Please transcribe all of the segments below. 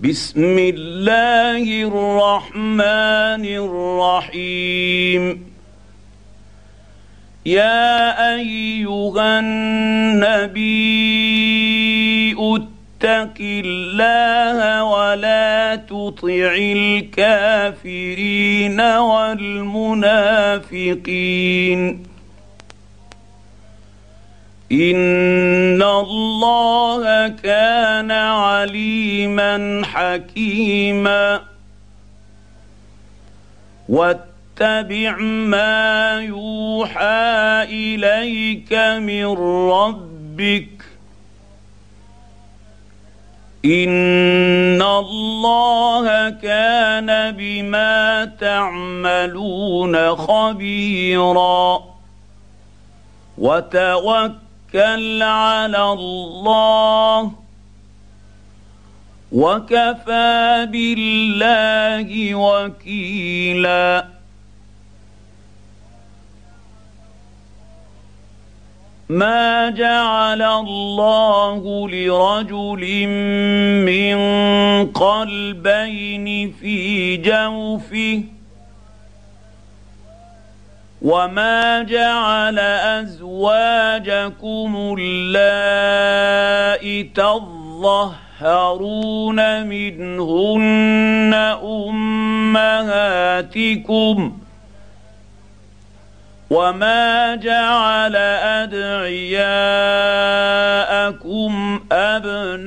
بسم الله الرحمن الرحيم. يا أيها النبي اتق الله ولا تطع الكافرين والمنافقين. ان الله كان عليما حكيما واتبع ما يوحى اليك من ربك ان الله كان بما تعملون خبيرا وتوكل توكل على الله وكفى بالله وكيلا. ما جعل الله لرجل من قلبين في جوفه وما جعل ازواجكم اللائي تظهرون منهن امهاتكم وما جعل ادعياءكم ابناءكم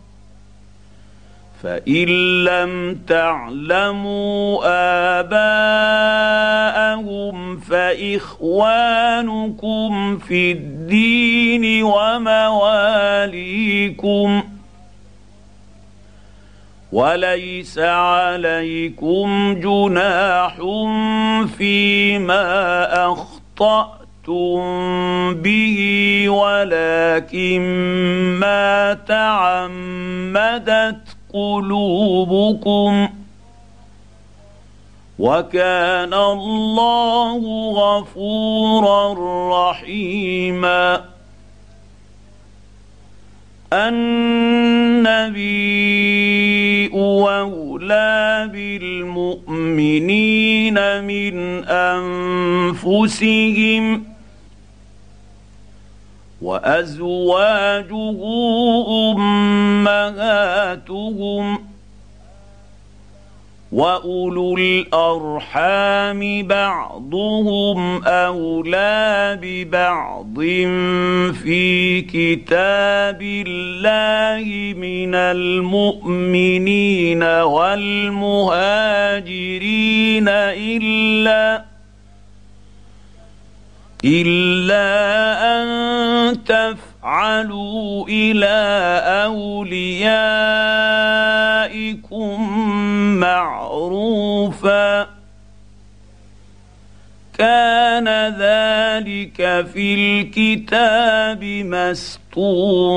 فإن لم تعلموا آباءهم فإخوانكم في الدين ومواليكم وليس عليكم جناح فيما أخطأتم به ولكن ما تعمدت قلوبكم وكان الله غفورا رحيما النبي اولى بالمؤمنين من أنفسهم وأزواجه أمهاتهم وأولو الأرحام بعضهم أولى ببعض في كتاب الله من المؤمنين والمهاجرين إلا الا ان تفعلوا إلى اوليائكم معروفا كان ذلك في الكتاب مسطورا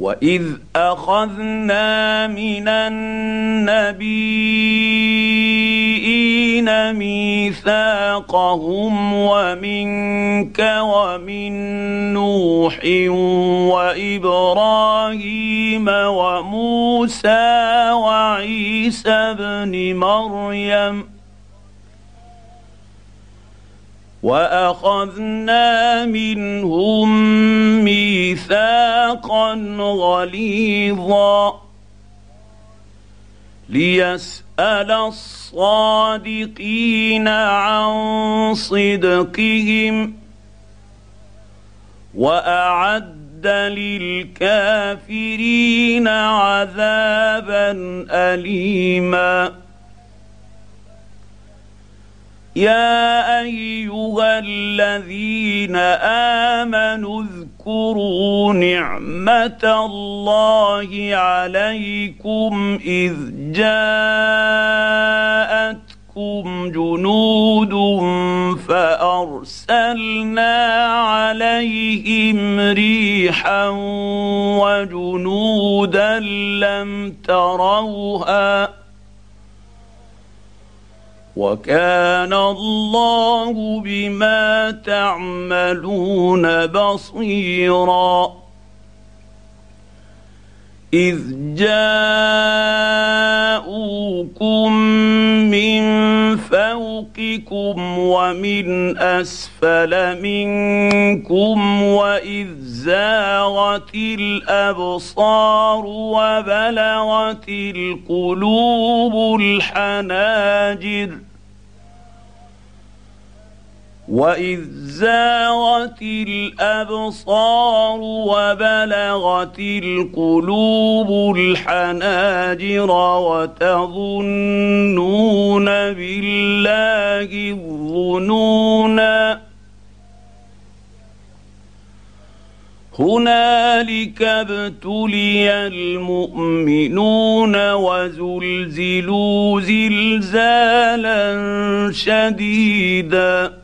واذ اخذنا من النبيين ميثاقهم ومنك ومن نوح وإبراهيم وموسى وعيسى ابن مريم وأخذنا منهم ميثاقا غليظا ليسال الصادقين عن صدقهم واعد للكافرين عذابا اليما يا ايها الذين امنوا اذكروا نعمة الله عليكم إذ جاءتكم جنود فأرسلنا عليهم ريحا وجنودا لم تروها وكان الله بما تعملون بصيرا. إذ جاءوكم من فوقكم ومن أسفل منكم وإذ زاغت الأبصار وبلغت القلوب الحناجر واذ زاغت الابصار وبلغت القلوب الحناجر وتظنون بالله الظنونا هنالك ابتلي المؤمنون وزلزلوا زلزالا شديدا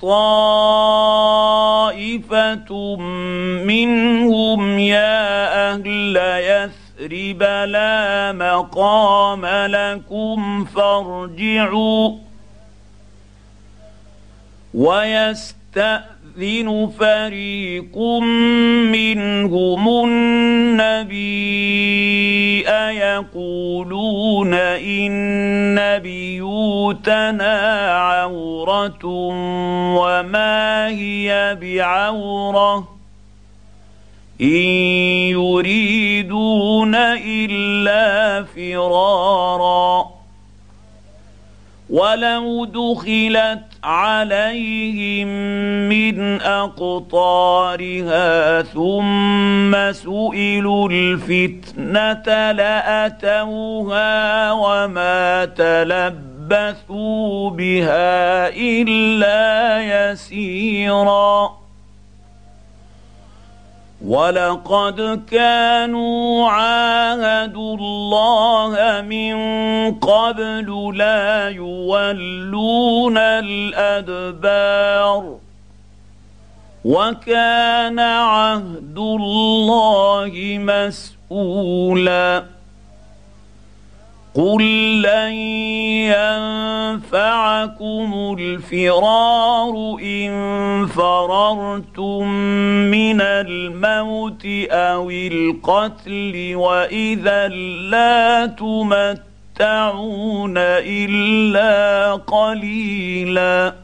طائفه منهم يا أهل يثرب لا مقام لكم فارجعوا ويستاذن فريق منهم النبي يقولون إن بيوتنا عورة وما هي بعورة إن يريدون إلا فرارا ولو دخلت عليهم من اقطارها ثم سئلوا الفتنه لاتوها وما تلبثوا بها الا يسيرا ولقد كانوا عاهدوا الله من قبل لا يولون الادبار وكان عهد الله مسؤولا قل لن ينفعكم الفرار ان فررتم من الموت أو القتل واذا لا تمتعون الا قليلا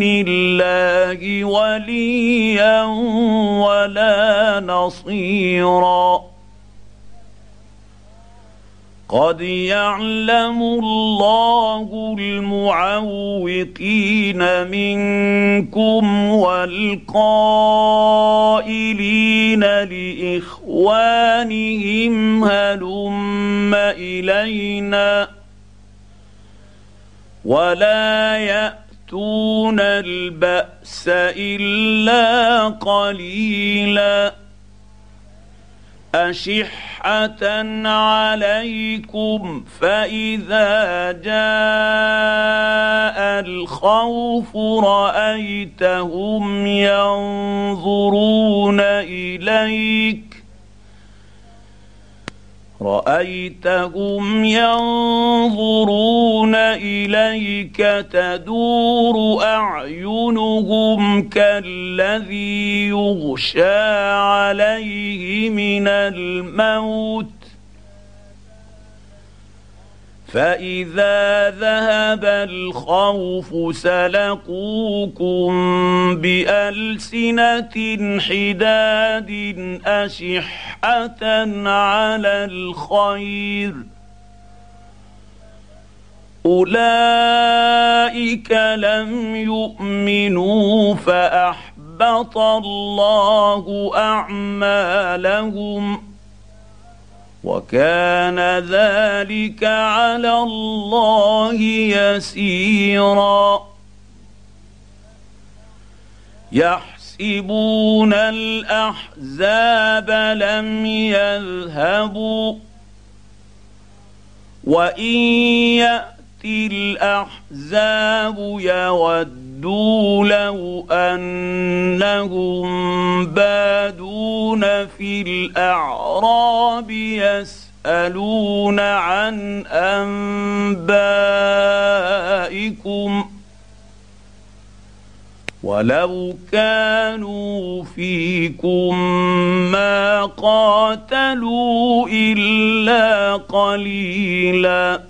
دون الله وليا ولا نصيرا. قد يعلم الله المعوقين منكم والقائلين لإخوانهم هلم إلينا؟ ولا ياتون البأس إلا قليلا. أشحة عليكم فإذا جاء الخوف رأيتهم ينظرون إليك رأيتهم ينظرون إليك تدور أعينهم كالذي يغشى عليه من الموت فاذا ذهب الخوف سلقوكم بالسنه حداد اشحه على الخير اولئك لم يؤمنوا فاحبط الله اعمالهم وكان ذلك على الله يسيرا. يحسبون الأحزاب لم يذهبوا وإن يأتي الأحزاب يودوا لو انهم بادون في الاعراب يسالون عن انبائكم ولو كانوا فيكم ما قاتلوا الا قليلا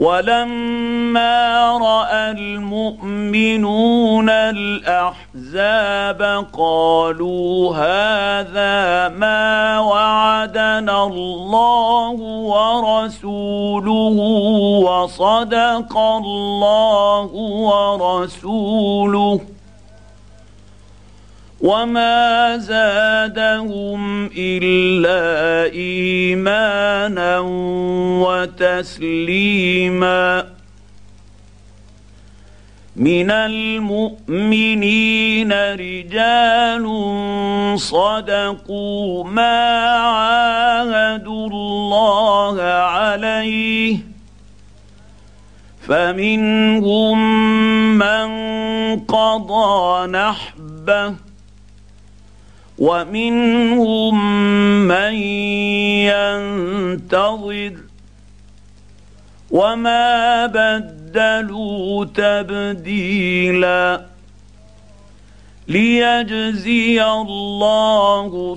ولما رأى المؤمنون الأحزاب قالوا هذا ما وعدنا الله ورسوله وصدق الله ورسوله وما زادهم الا ايمانا وتسليما من المؤمنين رجال صدقوا ما عاهدوا الله عليه فمنهم من قضى نحبه ومنهم من ينتظر وما بدلوا تبديلا ليجزي الله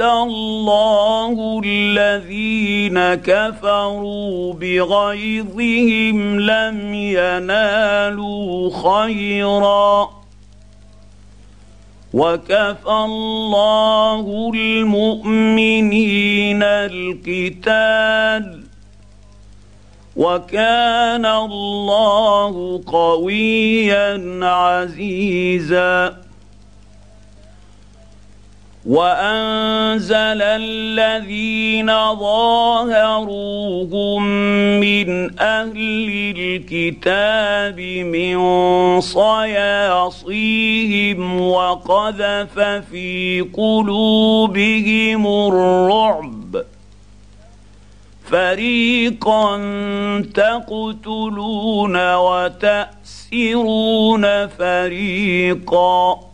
الله الذين كفروا بغيظهم لم ينالوا خيرا وكفى الله المؤمنين القتال وكان الله قويا عزيزا وأنزل الذين ظاهروهم من أهل الكتاب من صياصيهم وقذف في قلوبهم الرعب. فريقا تقتلون وتأسرون فريقا.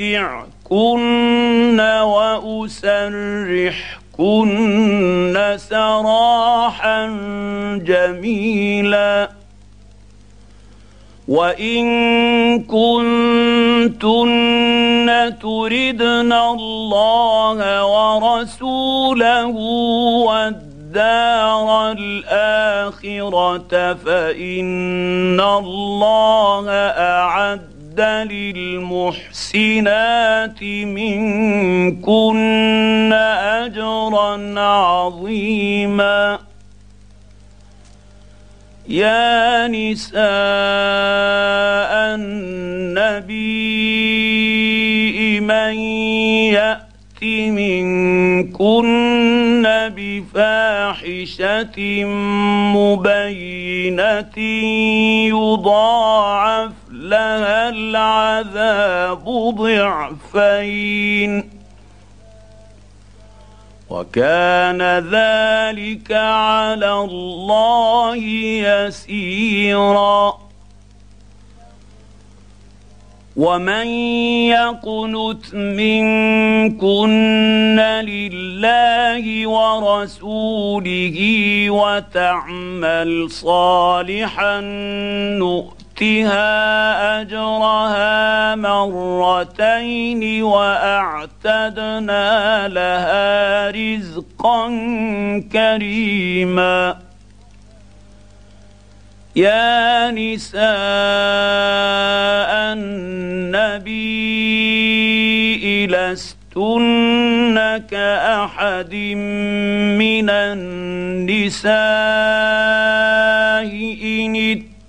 امتعكن واسرحكن سراحا جميلا وان كنتن تردن الله ورسوله والدار الاخره فان الله اعد للمحسنات منكن أجرا عظيما. يا نساء النبي من يأت منكن بفاحشة مبينة يضاعف لها العذاب ضعفين. وكان ذلك على الله يسيرا. ومن يقنت منكن لله ورسوله وتعمل صالحا نؤمن نؤتها أجرها مرتين وأعتدنا لها رزقا كريما. يا نساء النبي لستن كأحد من النساء إن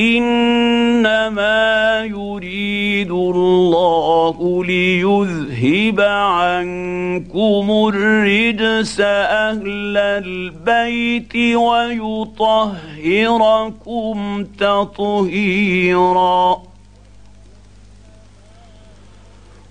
إنما يريد الله ليذهب عنكم الرجس أهل البيت ويطهركم تطهيرا.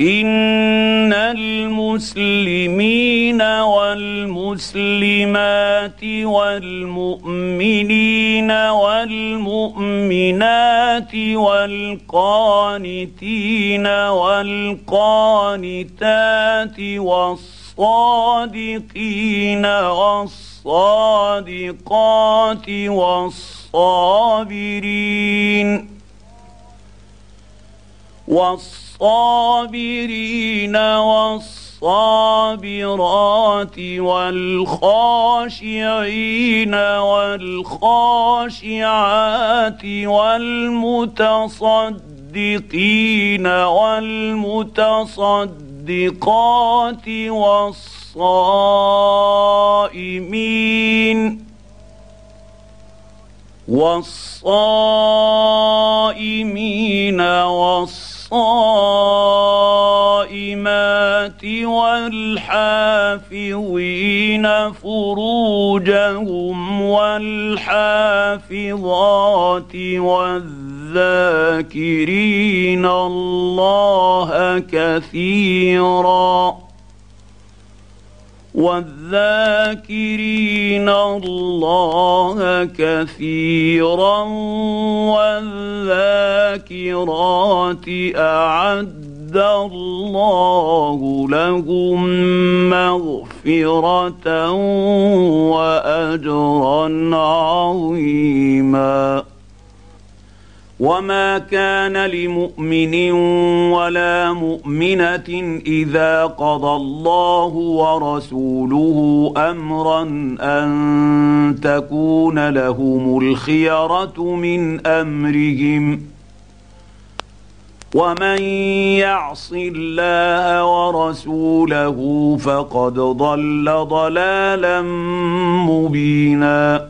ان المسلمين والمسلمات والمؤمنين والمؤمنات والقانتين والقانتات والصادقين والصادقات والصابرين والصابرين والصابرين والصابرات والخاشعين والخاشعات والمتصدقين والمتصدقات والصائمين والصائمين والصائمين والحافظين فروجهم والحافظات والذاكرين الله كثيرا والذاكرين الله كثيرا والذاكرات أعد الله لهم مغفرة واجرا عظيما وما كان لمؤمن ولا مؤمنه اذا قضى الله ورسوله امرا ان تكون لهم الخيره من امرهم ومن يعص الله ورسوله فقد ضل ضلالا مبينا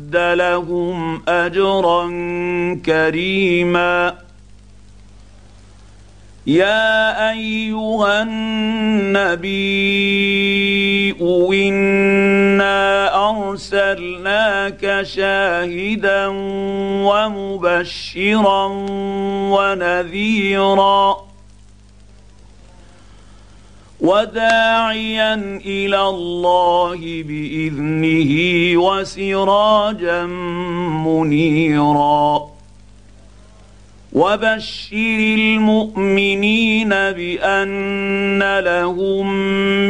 لهم أجرا كريما. يا أيها النبي إنا أرسلناك شاهدا ومبشرا ونذيرا. وداعيا إلى الله بإذنه وسراجا منيرا. وبشر المؤمنين بأن لهم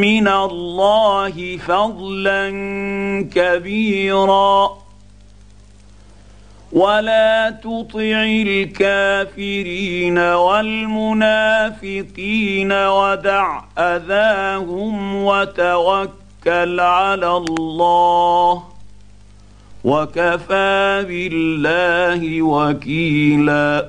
من الله فضلا كبيرا. ولا تطع الكافرين والمنافقين ودع اذاهم وتوكل على الله وكفى بالله وكيلا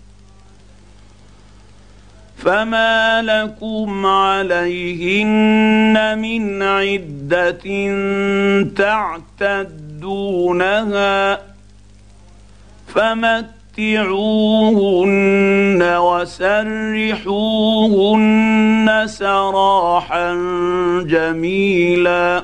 فما لكم عليهن من عده تعتدونها فمت متعوهن وسرحوهن سراحا جميلا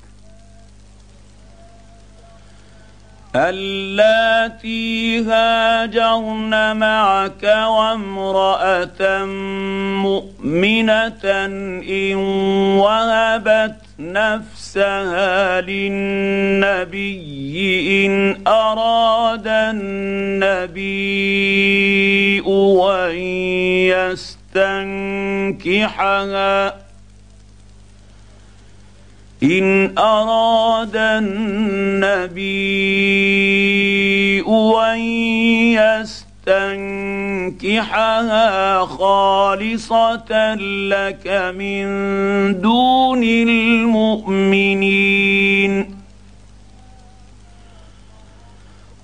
اللاتي هاجرن معك وامرأة مؤمنة إن وهبت نفسها للنبي إن أراد النبي أن يستنكحها إن أراد النبي أن يستنكحها خالصة لك من دون المؤمنين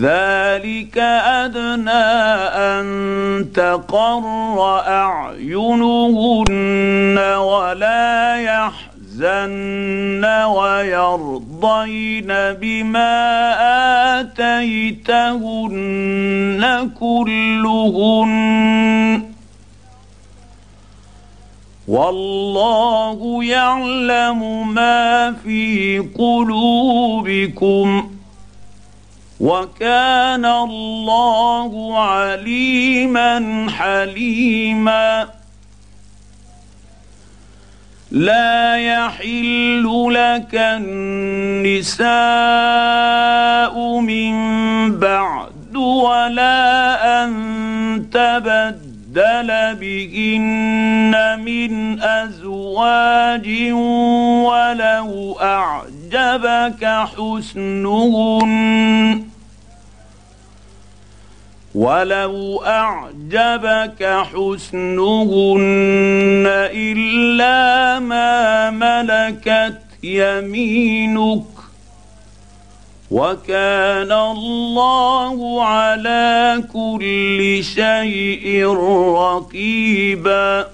ذلك أدنى أن تقر أعينهن ولا يحزن ويرضين بما آتيتهن كلهن والله يعلم ما في قلوبكم وكان الله عليما حليما. لا يحل لك النساء من بعد ولا أن تبدل بهن من أزواج ولو أعجبك حسنهن. ولو أعجبك حسنهن إلا ما ملكت يمينك. وكان الله على كل شيء رقيبا.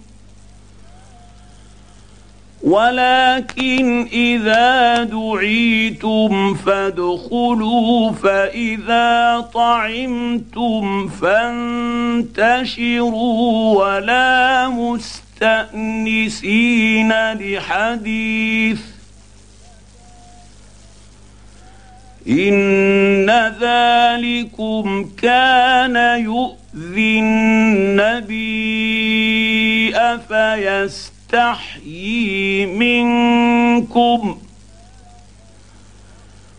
ولكن إذا دعيتم فادخلوا فإذا طعمتم فانتشروا ولا مستأنسين لحديث. إن ذلكم كان يؤذي النبي افيست يستحيي منكم.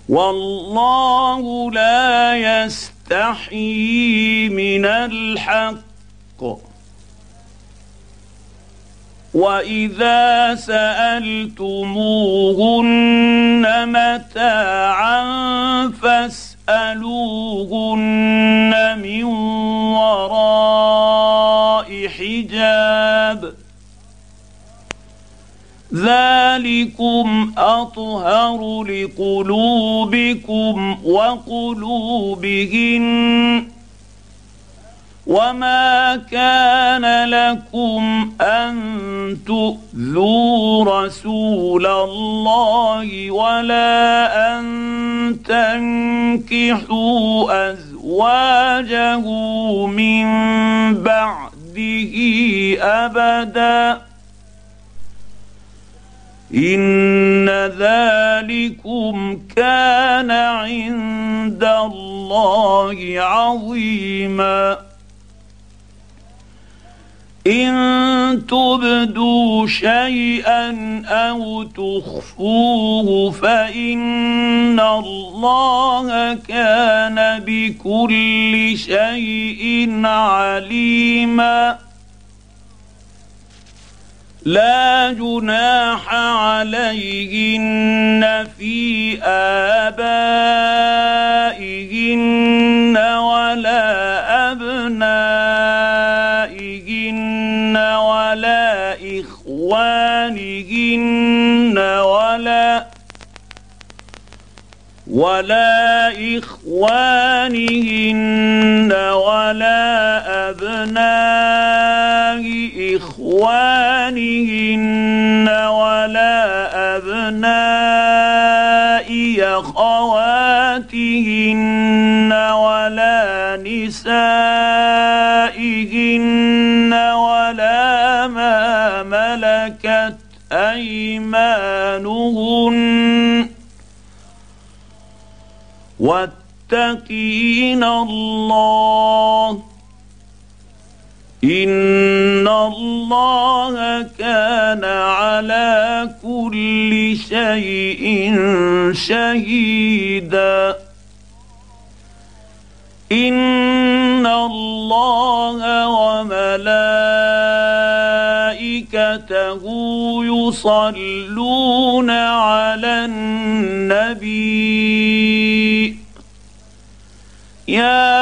والله لا يستحيي من الحق. وإذا سألتموهن متاعا فاسألوهن من وراء حجاب. ذلكم اطهر لقلوبكم وقلوبهن وما كان لكم ان تؤذوا رسول الله ولا ان تنكحوا ازواجه من بعده ابدا ان ذلكم كان عند الله عظيما ان تبدوا شيئا أو تخفوه فان الله كان بكل شيء عليما لا جناح عليهن في آبائهن ولا أبنائهن ولا إخوانهن ولا ولا إخوانهن ولا ابناء إخوانهن ولا ابناء أخواتهن ولا نسائهن ولا ما ملكت أيمانهن. واتقين الله. ان الله كان على كل شيء شهيدا. ان الله وملائكته يصلون على النبي. يا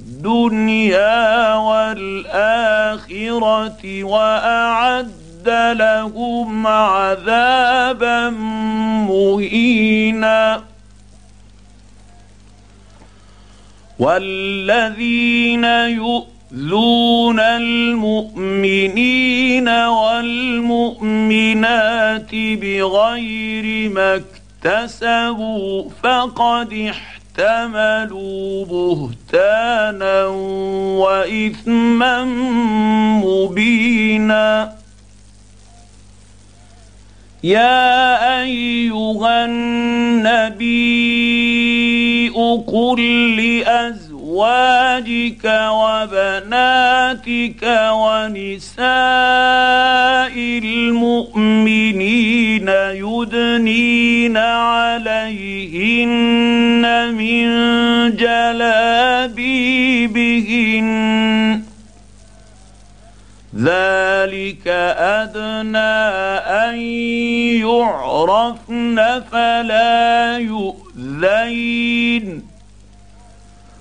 الدنيا والآخرة وأعد لهم عذابا مهينا. والذين يؤذون المؤمنين والمؤمنات بغير ما اكتسبوا فقد احتملوا احتملوا بهتانا وإثما مبينا. يا أيها النبي قل لأز لازواجك وبناتك ونساء المؤمنين يدنين عليهن من جلابيبهن. ذلك أدنى أن يعرفن فلا يؤذين.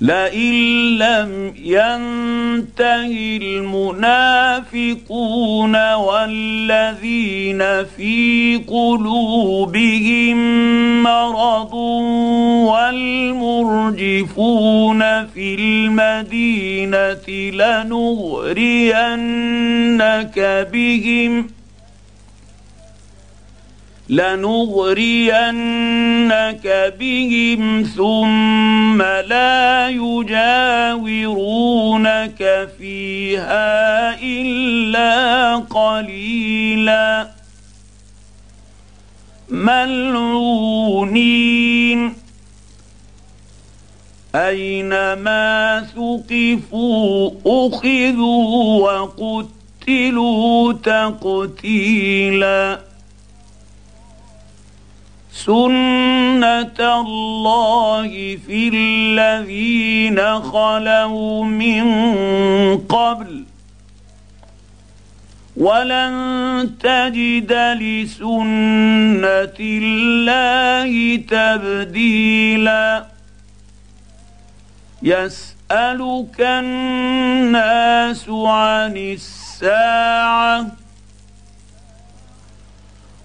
لئن لم ينته المنافقون والذين في قلوبهم مرض والمرجفون في المدينة لنغرينك بهم ۖ لنغرينك بهم ثم لا يجاورونك فيها إلا قليلا. ملعونين. أينما ثقفوا أخذوا وقتلوا تقتيلا. سنه الله في الذين خلوا من قبل ولن تجد لسنه الله تبديلا يسالك الناس عن الساعة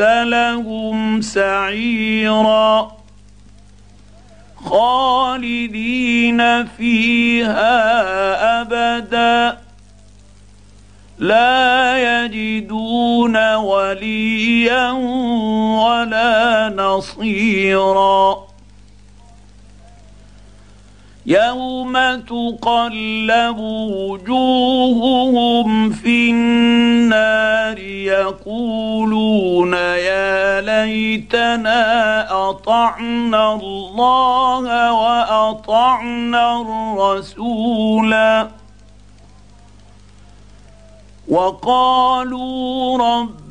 لهم سعيرا خالدين فيها أبدا لا يجدون وليا ولا نصيرا يوم تقلب وجوههم في النار يقولون يا ليتنا اطعنا الله واطعنا الرسولا وقالوا رب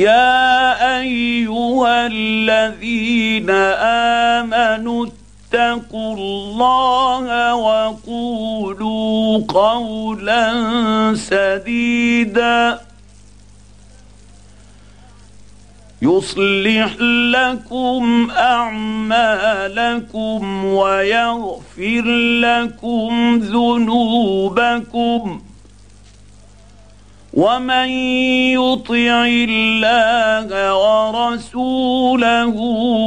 يا أيها الذين آمنوا اتقوا الله وقولوا قولا سديدا. يصلح لكم أعمالكم ويغفر لكم ذنوبكم. ومن يطع الله ورسوله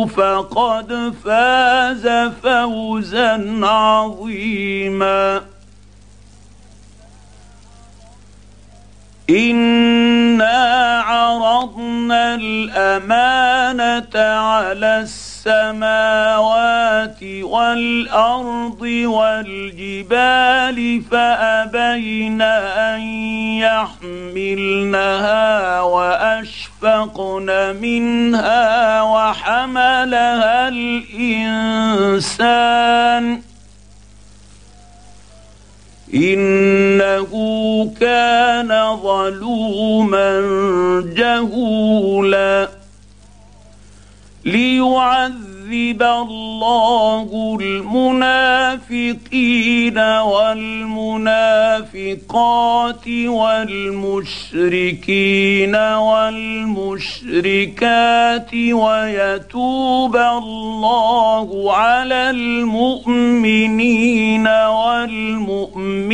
فقد فاز فوزا عظيما. انا عرضنا الامانه على السماوات والأرض والجبال فأبين أن يحملنها وأشفقن منها وحملها الإنسان إنه كان ظلوما جهولا ليعذب الله المنافقين والمنافقات والمشركين والمشركات ويتوب الله على المؤمنين والمؤمنات